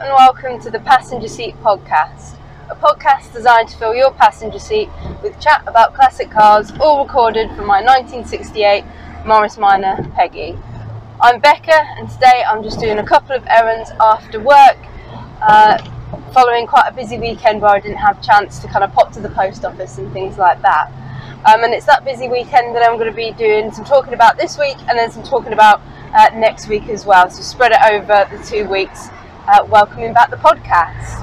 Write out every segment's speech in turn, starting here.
and welcome to the Passenger Seat Podcast, a podcast designed to fill your passenger seat with chat about classic cars, all recorded from my 1968 Morris Minor Peggy. I'm Becca, and today I'm just doing a couple of errands after work, uh, following quite a busy weekend where I didn't have a chance to kind of pop to the post office and things like that. Um, and it's that busy weekend that I'm going to be doing some talking about this week and then some talking about uh, next week as well. So spread it over the two weeks. Uh, welcoming back the podcast.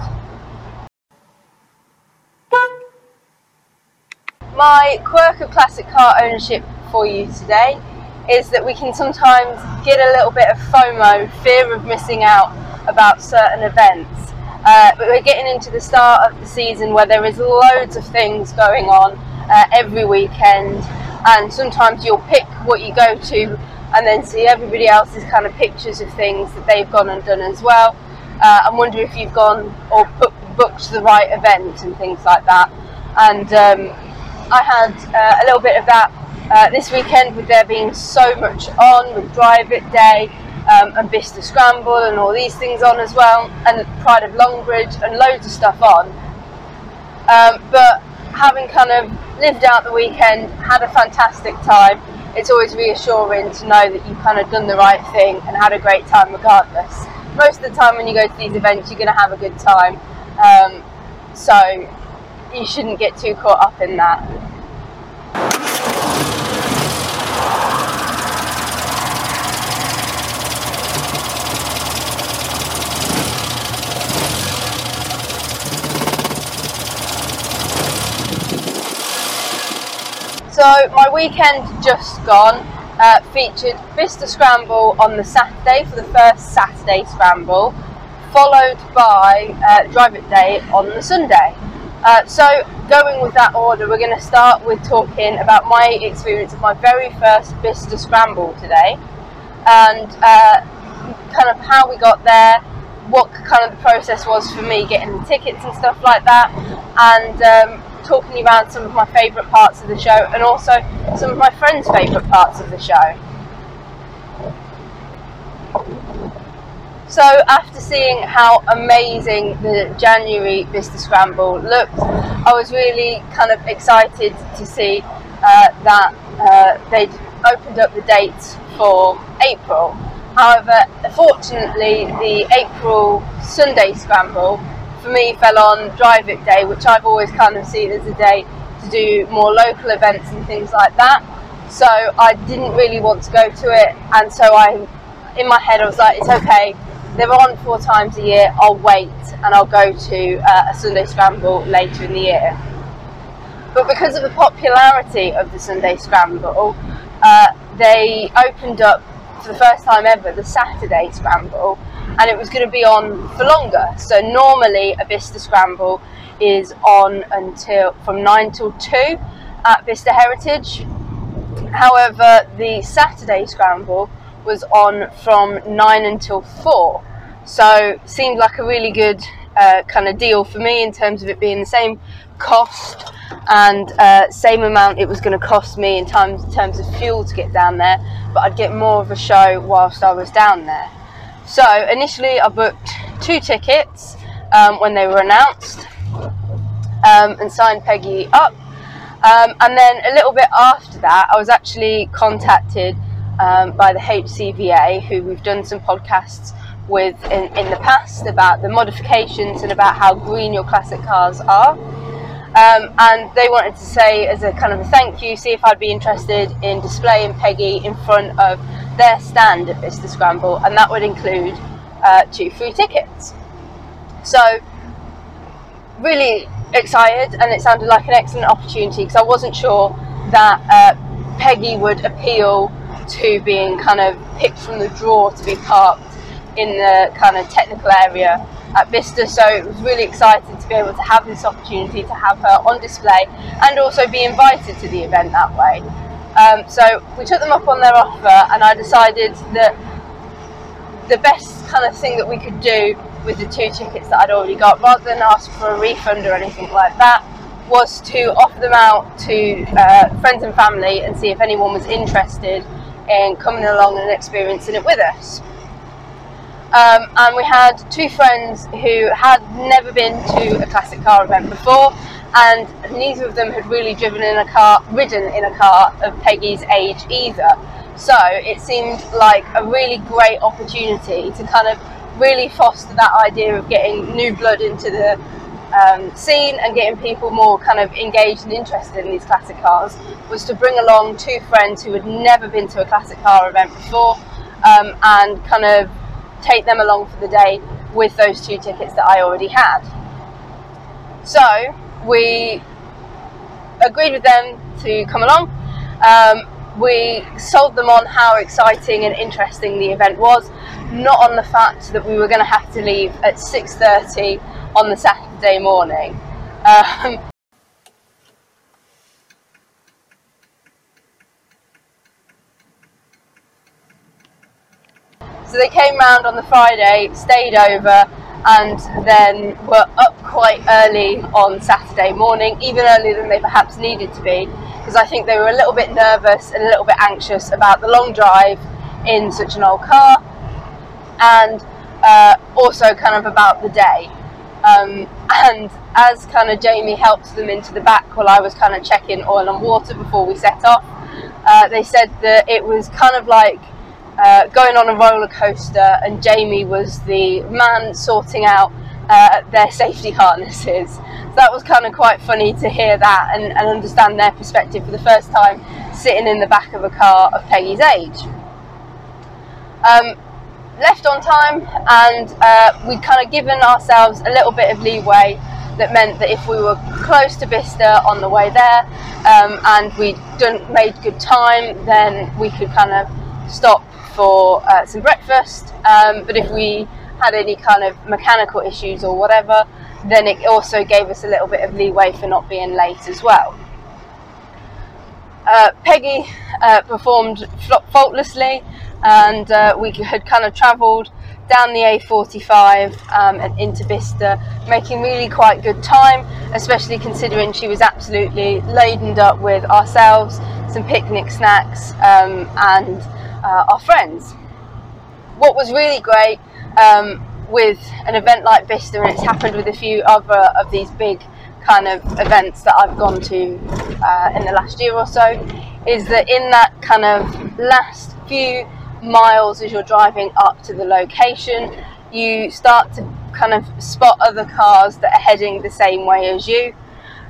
My quirk of classic car ownership for you today is that we can sometimes get a little bit of FOMO, fear of missing out about certain events. Uh, but we're getting into the start of the season where there is loads of things going on uh, every weekend, and sometimes you'll pick what you go to and then see everybody else's kind of pictures of things that they've gone and done as well. Uh, and wonder if you've gone or book, booked the right event and things like that. And um, I had uh, a little bit of that uh, this weekend with there being so much on with Drive It Day um, and Bicester Scramble and all these things on as well, and Pride of Longbridge and loads of stuff on. Um, but having kind of lived out the weekend, had a fantastic time, it's always reassuring to know that you've kind of done the right thing and had a great time regardless. Most of the time, when you go to these events, you're going to have a good time. Um, so you shouldn't get too caught up in that. So my weekend just gone uh, featured Bicester Scramble on the Saturday for the first Saturday Scramble, followed by uh, Drive It Day on the Sunday. Uh, so going with that order, we're going to start with talking about my experience of my very first Bicester Scramble today, and uh, kind of how we got there, what kind of the process was for me getting the tickets and stuff like that, and um, talking around some of my favourite parts of the show and also some of my friends' favourite parts of the show. So, after seeing how amazing the January Bicester Scramble looked, I was really kind of excited to see uh, that uh, they'd opened up the dates for April. However, fortunately, the April Sunday Scramble for me fell on Drive It Day, which I've always kind of seen as a day to do more local events and things like that. So I didn't really want to go to it, and so I, in my head, I was like, it's okay. They're on four times a year. I'll wait and I'll go to uh, a Sunday Scramble later in the year. But because of the popularity of the Sunday Scramble, uh, they opened up for the first time ever the Saturday Scramble, and it was going to be on for longer. So normally a Bicester Scramble is on until from nine till two at Bicester Heritage. However, the Saturday Scramble was on from nine until four. So seemed like a really good uh, kind of deal for me in terms of it being the same cost and uh, same amount it was going to cost me in terms, in terms of fuel to get down there, but I'd get more of a show whilst I was down there. So initially, I booked two tickets um, when they were announced um, and signed Peggy up. Um, and then a little bit after that, I was actually contacted um, by the HCVA, who we've done some podcasts with in, in the past about the modifications and about how green your classic cars are. Um, and they wanted to say, as a kind of a thank you, see if I'd be interested in displaying Peggy in front of their stand at Bicester Scramble, and that would include uh, two free tickets. So, really excited, and it sounded like an excellent opportunity because I wasn't sure that uh, Peggy would appeal to being kind of picked from the draw to be parked in the kind of technical area at Bicester. So it was really exciting to be able to have this opportunity to have her on display and also be invited to the event that way. Um, so we took them up on their offer, and I decided that the best kind of thing that we could do with the two tickets that I'd already got, rather than ask for a refund or anything like that, was to offer them out to uh, friends and family and see if anyone was interested in coming along and experiencing it with us. Um, and we had two friends who had never been to a classic car event before, and neither of them had really driven in a car, ridden in a car of Peggy's age either. So it seemed like a really great opportunity to kind of really foster that idea of getting new blood into the um, scene and getting people more kind of engaged and interested in these classic cars was to bring along two friends who had never been to a classic car event before um, and kind of take them along for the day with those two tickets that I already had. So we agreed with them to come along. Um, we sold them on how exciting and interesting the event was, not on the fact that we were going to have to leave at 6:30 on the Saturday morning. Um, so they came round on the Friday, stayed over, and then were up quite early on Saturday morning, even earlier than they perhaps needed to be, because I think they were a little bit nervous and a little bit anxious about the long drive in such an old car, and uh, also kind of about the day. Um, and as kind of Jamie helped them into the back while I was kind of checking oil and water before we set off, uh, they said that it was kind of like uh, going on a roller coaster, and Jamie was the man sorting out uh, their safety harnesses. So that was kind of quite funny to hear that and, and understand their perspective for the first time sitting in the back of a car of Peggy's age. Um, left on time, and uh, we'd kind of given ourselves a little bit of leeway that meant that if we were close to Bicester on the way there um, and we'd done made good time, then we could kind of stop for uh, some breakfast. Um, but if we had any kind of mechanical issues or whatever, then it also gave us a little bit of leeway for not being late as well. Uh, Peggy uh, performed faultlessly, and uh, we had kind of travelled down the A45 um, and into Bicester, making really quite good time, especially considering she was absolutely laden up with ourselves, some picnic snacks, um, and uh, our friends. What was really great um, with an event like Bicester, and it's happened with a few other of these big kind of events that I've gone to uh, in the last year or so, is that in that kind of last few miles as you're driving up to the location, you start to kind of spot other cars that are heading the same way as you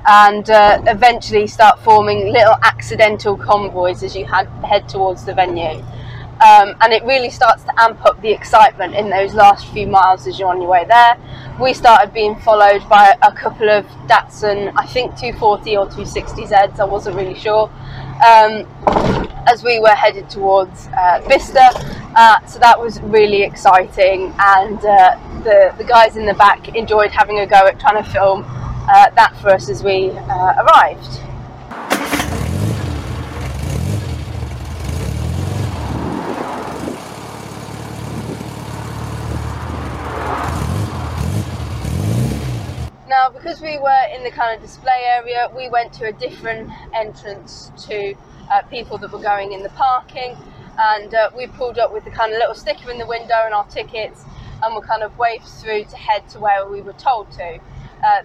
and uh, eventually start forming little accidental convoys as you head, towards the venue. Um, and it really starts to amp up the excitement in those last few miles as you're on your way there. We started being followed by a couple of Datsun, I think 240 or 260Zs, I wasn't really sure, um, as we were headed towards uh, Bicester. Uh, so that was really exciting, and uh, the, the guys in the back enjoyed having a go at trying to film uh, that for us as we uh, arrived. Now, because we were in the kind of display area, we went to a different entrance to uh, people that were going in the parking, and uh, we pulled up with the kind of little sticker in the window and our tickets, and we kind of waved through to head to where we were told to. Uh,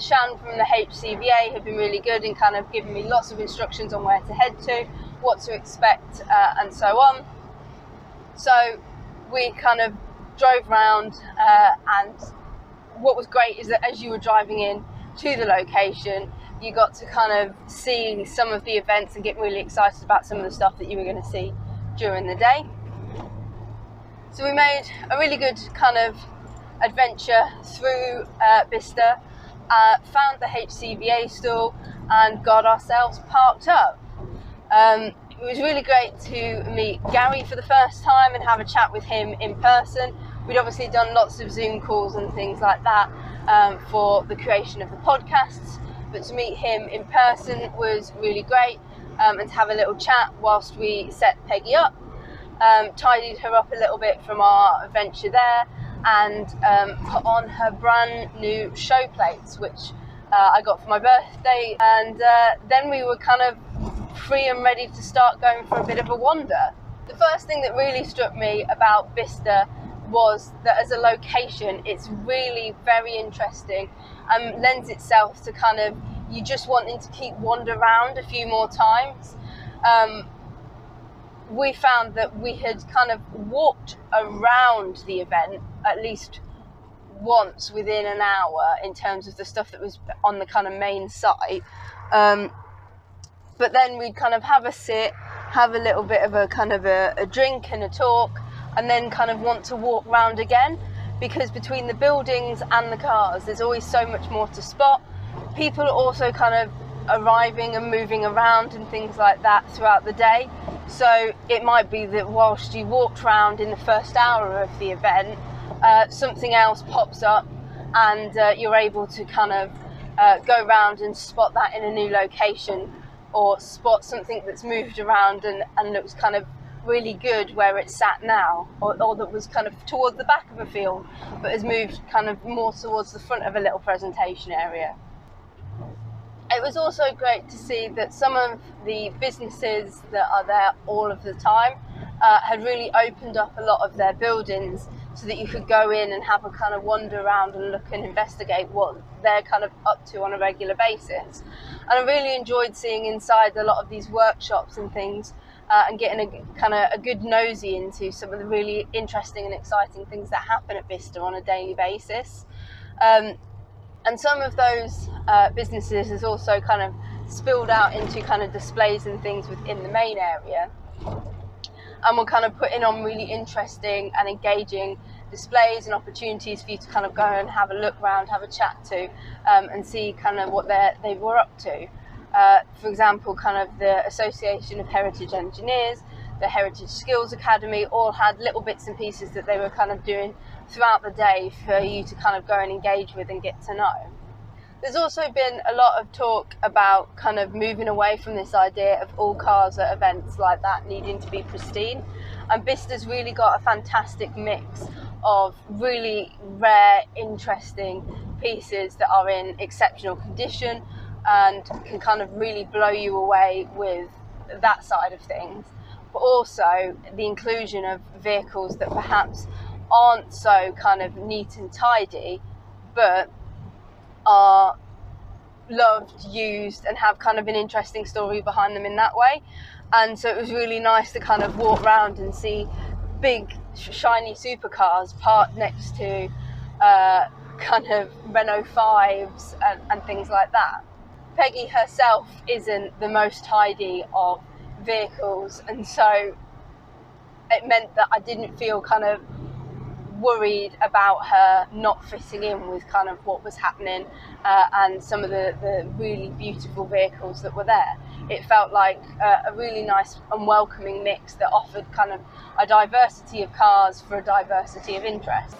Shan from the HCVA have been really good in kind of giving me lots of instructions on where to head to, what to expect, uh, and so on. So we kind of drove around uh, and what was great is that as you were driving in to the location, you got to kind of see some of the events and get really excited about some of the stuff that you were going to see during the day. So we made a really good kind of adventure through uh, Bicester, uh, found the HCVA stall, and got ourselves parked up. Um, it was really great to meet Gary for the first time and have a chat with him in person We'd obviously done lots of Zoom calls and things like that um, for the creation of the podcasts, but to meet him in person was really great um, and to have a little chat whilst we set Peggy up. Um, tidied her up a little bit from our adventure there and um, put on her brand new show plates, which uh, I got for my birthday. And uh, then we were kind of free and ready to start going for a bit of a wander. The first thing that really struck me about Bicester was that as a location, it's really very interesting and lends itself to kind of you just wanting to keep wander around a few more times. Um, we found that we had kind of walked around the event at least once within an hour in terms of the stuff that was on the kind of main site. Um, but then we'd kind of have a sit, have a little bit of a kind of a, a drink and a talk, and then kind of want to walk round again because between the buildings and the cars, there's always so much more to spot. People are also kind of arriving and moving around and things like that throughout the day. So it might be that whilst you walked around in the first hour of the event, uh, something else pops up and uh, you're able to kind of uh, go around and spot that in a new location or spot something that's moved around and, and looks kind of really good where it's sat now or, or that was kind of towards the back of a field but has moved kind of more towards the front of a little presentation area. It was also great to see that some of the businesses that are there all of the time uh, had really opened up a lot of their buildings so that you could go in and have a kind of wander around and look and investigate what they're kind of up to on a regular basis. And I really enjoyed seeing inside a lot of these workshops and things uh, and getting a kind of a good nosy into some of the really interesting and exciting things that happen at Bicester on a daily basis. Um, and some of those uh, businesses has also kind of spilled out into kind of displays and things within the main area. And we're kind of putting on really interesting and engaging displays and opportunities for you to kind of go and have a look around, have a chat to, um, and see kind of what they they were up to. Uh, for example, kind of the Association of Heritage Engineers, the Heritage Skills Academy, all had little bits and pieces that they were kind of doing throughout the day for you to kind of go and engage with and get to know. There's also been a lot of talk about kind of moving away from this idea of all cars at events like that needing to be pristine. And Bicester's really got a fantastic mix of really rare, interesting pieces that are in exceptional condition and can kind of really blow you away with that side of things. But also the inclusion of vehicles that perhaps aren't so kind of neat and tidy, but are loved, used, and have kind of an interesting story behind them in that way. And so it was really nice to kind of walk around and see big, shiny supercars parked next to uh, kind of Renault 5s and, and things like that. Peggy herself isn't the most tidy of vehicles, and so it meant that I didn't feel kind of worried about her not fitting in with kind of what was happening uh, and some of the, the really beautiful vehicles that were there. It felt like a, a really nice and welcoming mix that offered kind of a diversity of cars for a diversity of interest.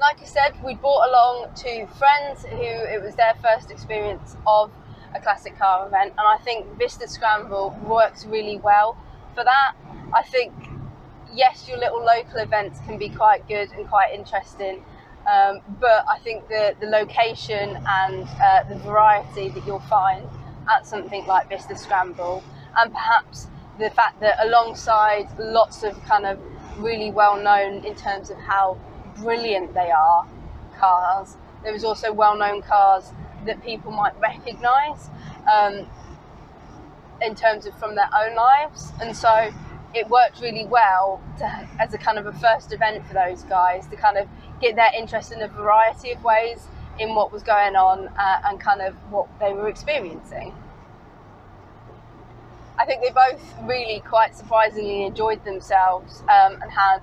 Like I said, we brought along two friends who it was their first experience of a classic car event, and I think Bicester Scramble works really well for that. I think, yes, your little local events can be quite good and quite interesting, um, but I think the, the location and uh, the variety that you'll find at something like Bicester Scramble, and perhaps the fact that alongside lots of kind of really well known in terms of how brilliant they are cars, there is also well known cars that people might recognise. Um, in terms of from their own lives. And so it worked really well to, as a kind of a first event for those guys to kind of get their interest in a variety of ways in what was going on uh, and kind of what they were experiencing. I think they both really quite surprisingly enjoyed themselves um, and had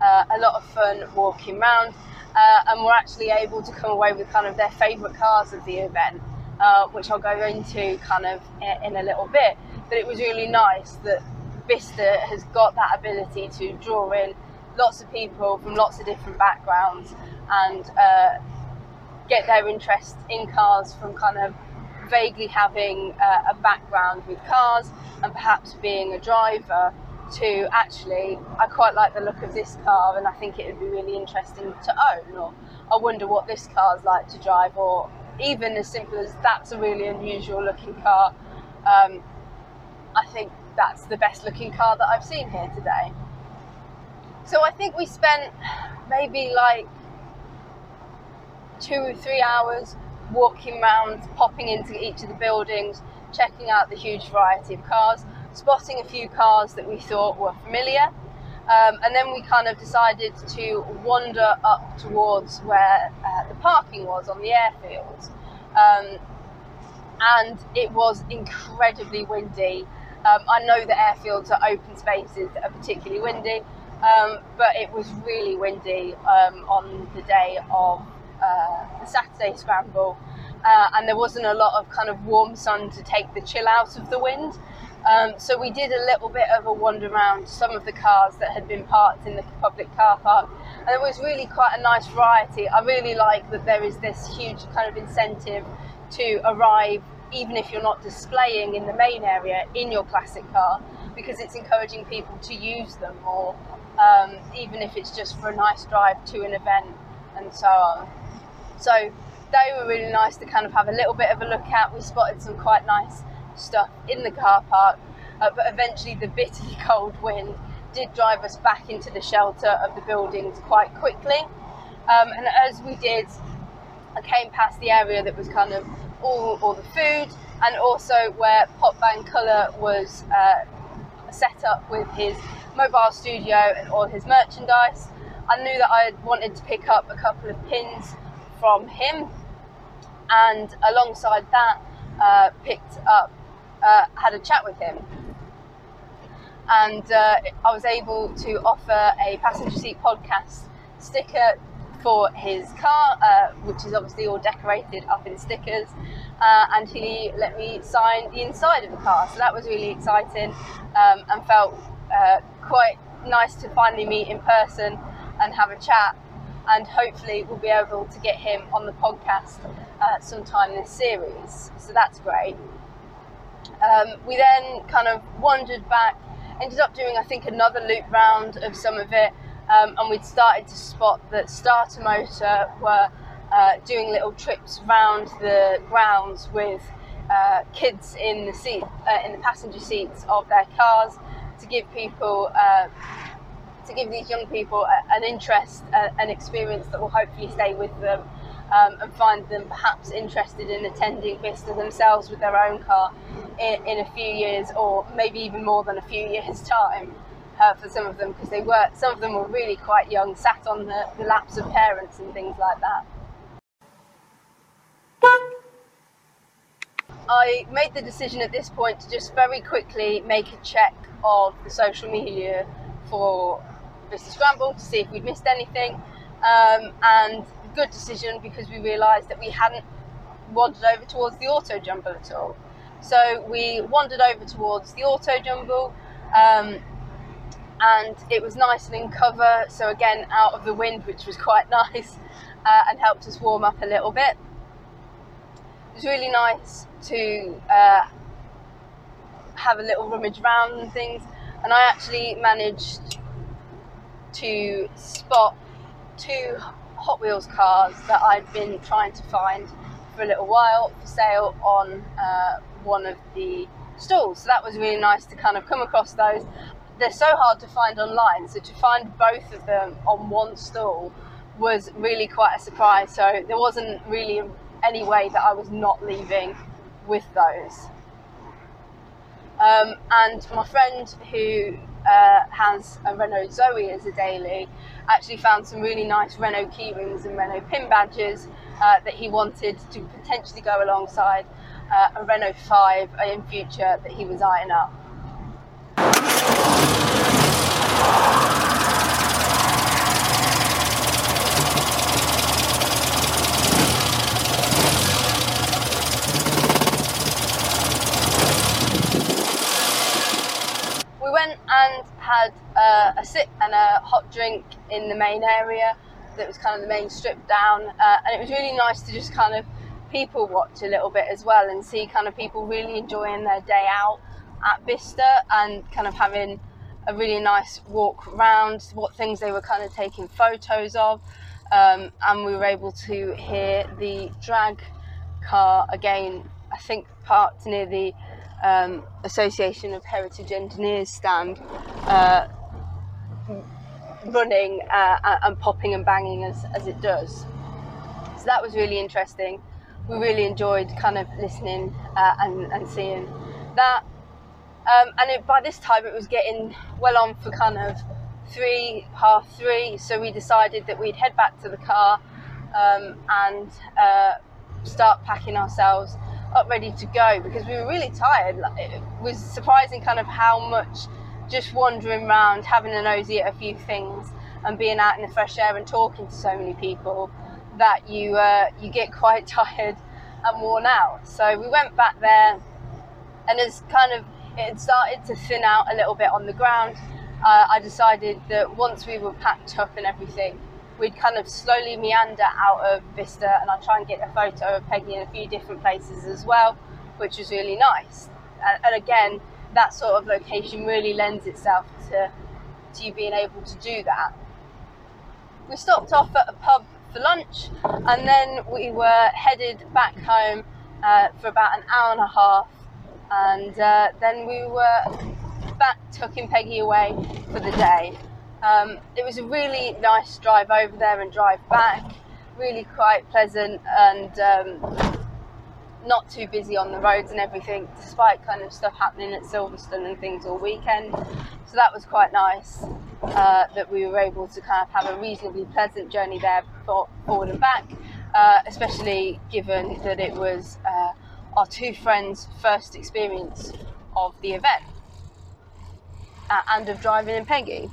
uh, a lot of fun walking around uh, and were actually able to come away with kind of their favourite cars of the event uh, which I'll go into kind of in a little bit. But it was really nice that Bicester has got that ability to draw in lots of people from lots of different backgrounds and uh, get their interest in cars from kind of vaguely having uh, a background with cars and perhaps being a driver to actually I quite like the look of this car and I think it would be really interesting to own or I wonder what this car's like to drive or even as simple as that's a really unusual looking car. Um, I think that's the best looking car that I've seen here today. So I think we spent maybe like two or three hours walking around, popping into each of the buildings, checking out the huge variety of cars, spotting a few cars that we thought were familiar. Um, and then we kind of decided to wander up towards where uh, the parking was on the airfield. Um, and it was incredibly windy. Um, I know that airfields are open spaces that are particularly windy, um, but it was really windy um, on the day of uh, the Saturday scramble, uh, and there wasn't a lot of kind of warm sun to take the chill out of the wind. Um, so we did a little bit of a wander around some of the cars that had been parked in the public car park, and it was really quite a nice variety. I really like that there is this huge kind of incentive to arrive, even if you're not displaying in the main area, in your classic car, because it's encouraging people to use them more, um, even if it's just for a nice drive to an event and so on. So they were really nice to kind of have a little bit of a look at. We spotted some quite nice stuff in the car park, uh, but eventually the bitterly cold wind did drive us back into the shelter of the buildings quite quickly. Um, and as we did, I came past the area that was kind of all, all the food and also where Pop Bang Colour was uh, set up with his mobile studio and all his merchandise. I knew that I wanted to pick up a couple of pins from him, and alongside that, uh, picked up, uh, had a chat with him. And uh, I was able to offer a passenger seat podcast sticker for his car, uh, which is obviously all decorated up in stickers. Uh, and he let me sign the inside of the car, so that was really exciting um, and felt uh, quite nice to finally meet in person and have a chat and hopefully we'll be able to get him on the podcast uh, sometime in this series. So that's great. Um, we then kind of wandered back, ended up doing, I think, another loop round of some of it, um, and we'd started to spot that Starter Motor were uh, doing little trips round the grounds with uh, kids in the seat, uh, in the passenger seats of their cars, to give people uh, to give these young people an interest, an experience that will hopefully stay with them um, and find them perhaps interested in attending Bicester themselves with their own car in, in, a few years or maybe even more than a few years' time. Uh, for some of them, because they were some of them were really quite young, sat on the, the laps of parents and things like that. I made the decision at this point to just very quickly make a check of the social media for Bicester Scramble to see if we'd missed anything. Um, and good decision because we realised that we hadn't wandered over towards the auto jumble at all. So we wandered over towards the auto jumble. Um, and it was nice and in cover, so again out of the wind, which was quite nice uh, and helped us warm up a little bit. It was really nice to uh, have a little rummage around and things, and I actually managed to spot two Hot Wheels cars that I'd been trying to find for a little while for sale on uh, one of the stalls. So that was really nice to kind of come across those. They're so hard to find online, so to find both of them on one stall was really quite a surprise. So there wasn't really any way that I was not leaving with those. Um, and my friend who uh, a Renault Zoe as a daily, actually found some really nice Renault keyrings and Renault pin badges uh, that he wanted to potentially go alongside uh, a Renault 5 in future that he was eyeing up. And had uh, a sit and a hot drink in the main area that was kind of the main strip down uh, and it was really nice to just kind of people watch a little bit as well and see kind of people really enjoying their day out at Bicester and kind of having a really nice walk around what things they were kind of taking photos of um, and we were able to hear the drag car again I think parked near the um, Association of Heritage Engineers stand uh, running uh, and popping and banging as, as it does. So that was really interesting. We really enjoyed kind of listening uh, and, and seeing that. Um, and it, by this time, it was getting well on for kind of three, half three. So we decided that we'd head back to the car um, and uh, start packing ourselves up ready to go because we were really tired. It was surprising kind of how much just wandering around, having a nosy at a few things, and being out in the fresh air and talking to so many people that you uh, you get quite tired and worn out. So we went back there, and as kind of it had started to thin out a little bit on the ground, uh, I decided that once we were packed up and everything, we'd kind of slowly meander out of Bicester, and I'd try and get a photo of Peggy in a few different places as well, which was really nice. And, and again, that sort of location really lends itself to to you being able to do that. We stopped off at a pub for lunch, and then we were headed back home uh, for about an hour and a half, and uh, then we were back tucking Peggy away for the day. Um, it was a really nice drive over there and drive back, really quite pleasant and um, not too busy on the roads and everything, despite kind of stuff happening at Silverstone and things all weekend. So that was quite nice uh, that we were able to kind of have a reasonably pleasant journey there for, forward and back, uh, especially given that it was uh, our two friends' first experience of the event uh, and of driving in Peggy.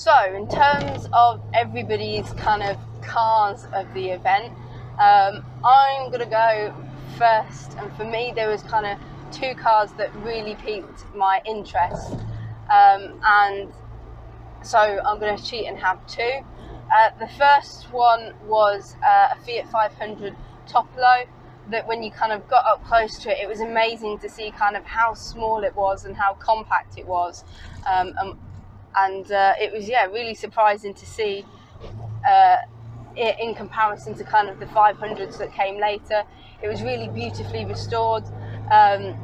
So, in terms of everybody's kind of cars of the event, um, I'm gonna go first, and for me, there was kind of two cars that really piqued my interest, um, and so I'm going to cheat and have two. Uh, the first one was uh, a Fiat 500 Topolo. That when you kind of got up close to it, it was amazing to see kind of how small it was and how compact it was. Um, and, and uh, it was yeah really surprising to see uh, it in comparison to kind of the 500s that came later. It was really beautifully restored. Um,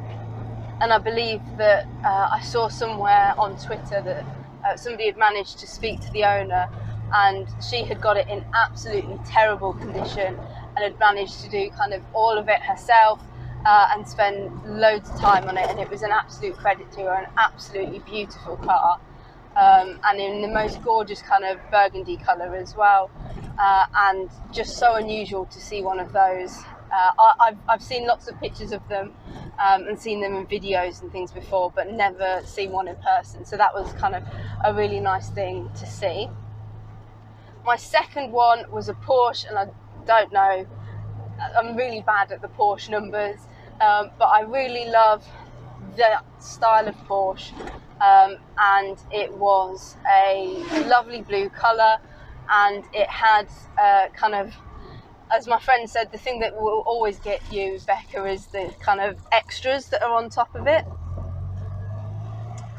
and I believe that uh, I saw somewhere on Twitter that uh, somebody had managed to speak to the owner and she had got it in absolutely terrible condition and had managed to do kind of all of it herself uh, and spend loads of time on it and it was an absolute credit to her an absolutely beautiful car um, and in the most gorgeous kind of burgundy colour as well uh, and just so unusual to see one of those uh, I, have I've seen lots of pictures of them um, and seen them in videos and things before, but never seen one in person. So that was kind of a really nice thing to see. My second one was a Porsche, and I don't know, I'm really bad at the Porsche numbers, um, but I really love that style of Porsche. Um, and it was a lovely blue colour, and it had uh, kind of as my friend said, the thing that will always get you, Becca, is the kind of extras that are on top of it.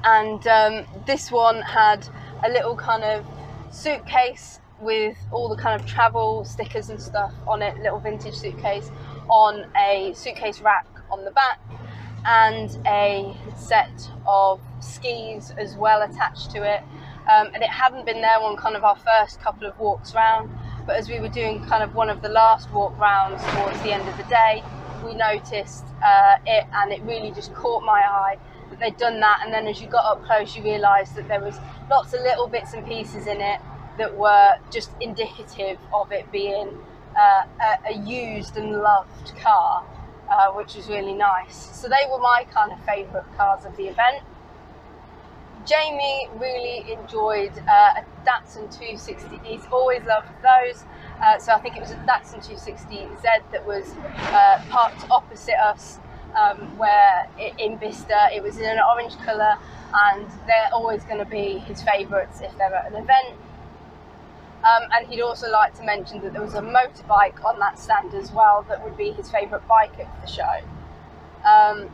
And um, this one had a little kind of suitcase with all the kind of travel stickers and stuff on it, little vintage suitcase, on a suitcase rack on the back, and a set of skis as well attached to it. Um, and it hadn't been there on kind of our first couple of walks round but as we were doing kind of one of the last walk rounds towards the end of the day, we noticed uh, it and it really just caught my eye that they'd done that. And then as you got up close, you realised that there was lots of little bits and pieces in it that were just indicative of it being uh, a, a, used and loved car, uh, which was really nice. So they were my kind of favourite cars of the event. Jamie really enjoyed uh, a Datsun 260. He's always loved those. Uh, so I think it was a Datsun 260Z that was uh, parked opposite us, um, where in Bicester it was in an orange colour, and they're always going to be his favourites if they're at an event. Um, and he'd also like to mention that there was a motorbike on that stand as well that would be his favourite bike at the show. Um,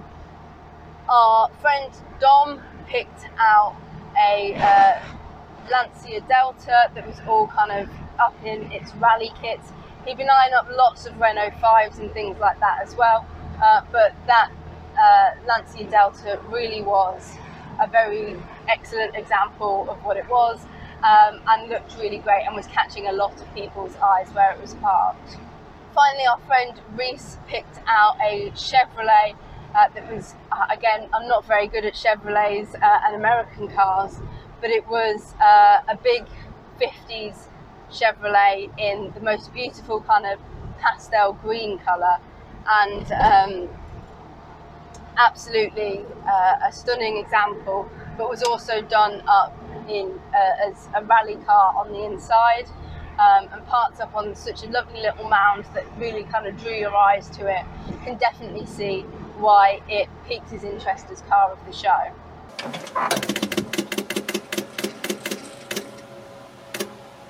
our friend Dom picked out a uh, Lancia Delta that was all kind of up in its rally kits. He'd been eyeing up lots of Renault 5s and things like that as well, uh, but that uh, Lancia Delta really was a very excellent example of what it was um, and looked really great and was catching a lot of people's eyes where it was parked. Finally, our friend Reese picked out a Chevrolet uh, that was, uh, again, I'm not very good at Chevrolets uh, and American cars, but it was uh, a big 50s Chevrolet in the most beautiful kind of pastel green colour and um, absolutely uh, a stunning example, but was also done up in uh, as a rally car on the inside um, and parked up on such a lovely little mound that really kind of drew your eyes to it. You can definitely see why it piqued his interest as car of the show.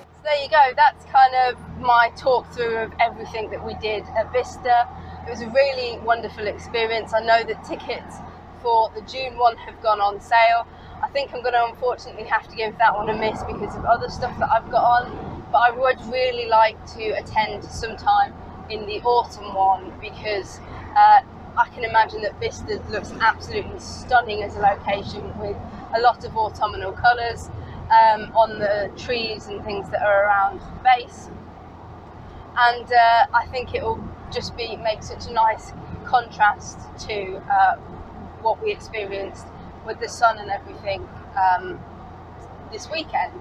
So there you go, that's kind of my talk through of everything that we did at Bicester. It was a really wonderful experience. I know that tickets for the June one have gone on sale. I think I'm going to unfortunately have to give that one a miss because of other stuff that I've got on. But I would really like to attend sometime in the autumn one because uh, I can imagine that Bicester looks absolutely stunning as a location with a lot of autumnal colours um, on the trees and things that are around the base. And uh, I think it will just be make such a nice contrast to uh, what we experienced with the sun and everything um, this weekend.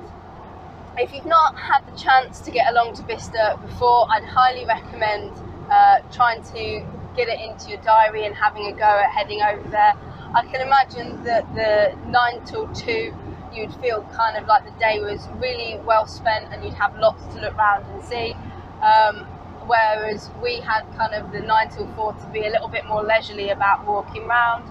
If you've not had the chance to get along to Bicester before, I'd highly recommend uh, trying to get it into your diary and having a go at heading over there. I can imagine that the 9 till 2 you'd feel kind of like the day was really well spent and you'd have lots to look around and see. Um, whereas we had kind of the 9 till 4 to be a little bit more leisurely about walking around.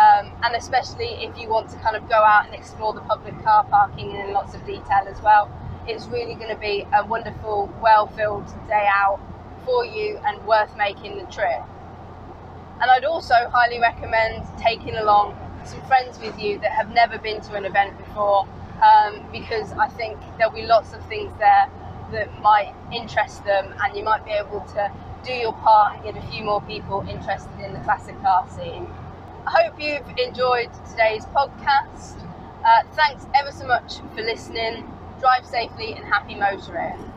Um, and especially if you want to kind of go out and explore the public car parking in lots of detail as well, it's really going to be a wonderful, well filled day out for you and worth making the trip. And I'd also highly recommend taking along some friends with you that have never been to an event before um, because I think there'll be lots of things there that might interest them and you might be able to do your part and get a few more people interested in the classic car scene. I hope you've enjoyed today's podcast. Uh, thanks ever so much for listening. Drive safely and happy motoring.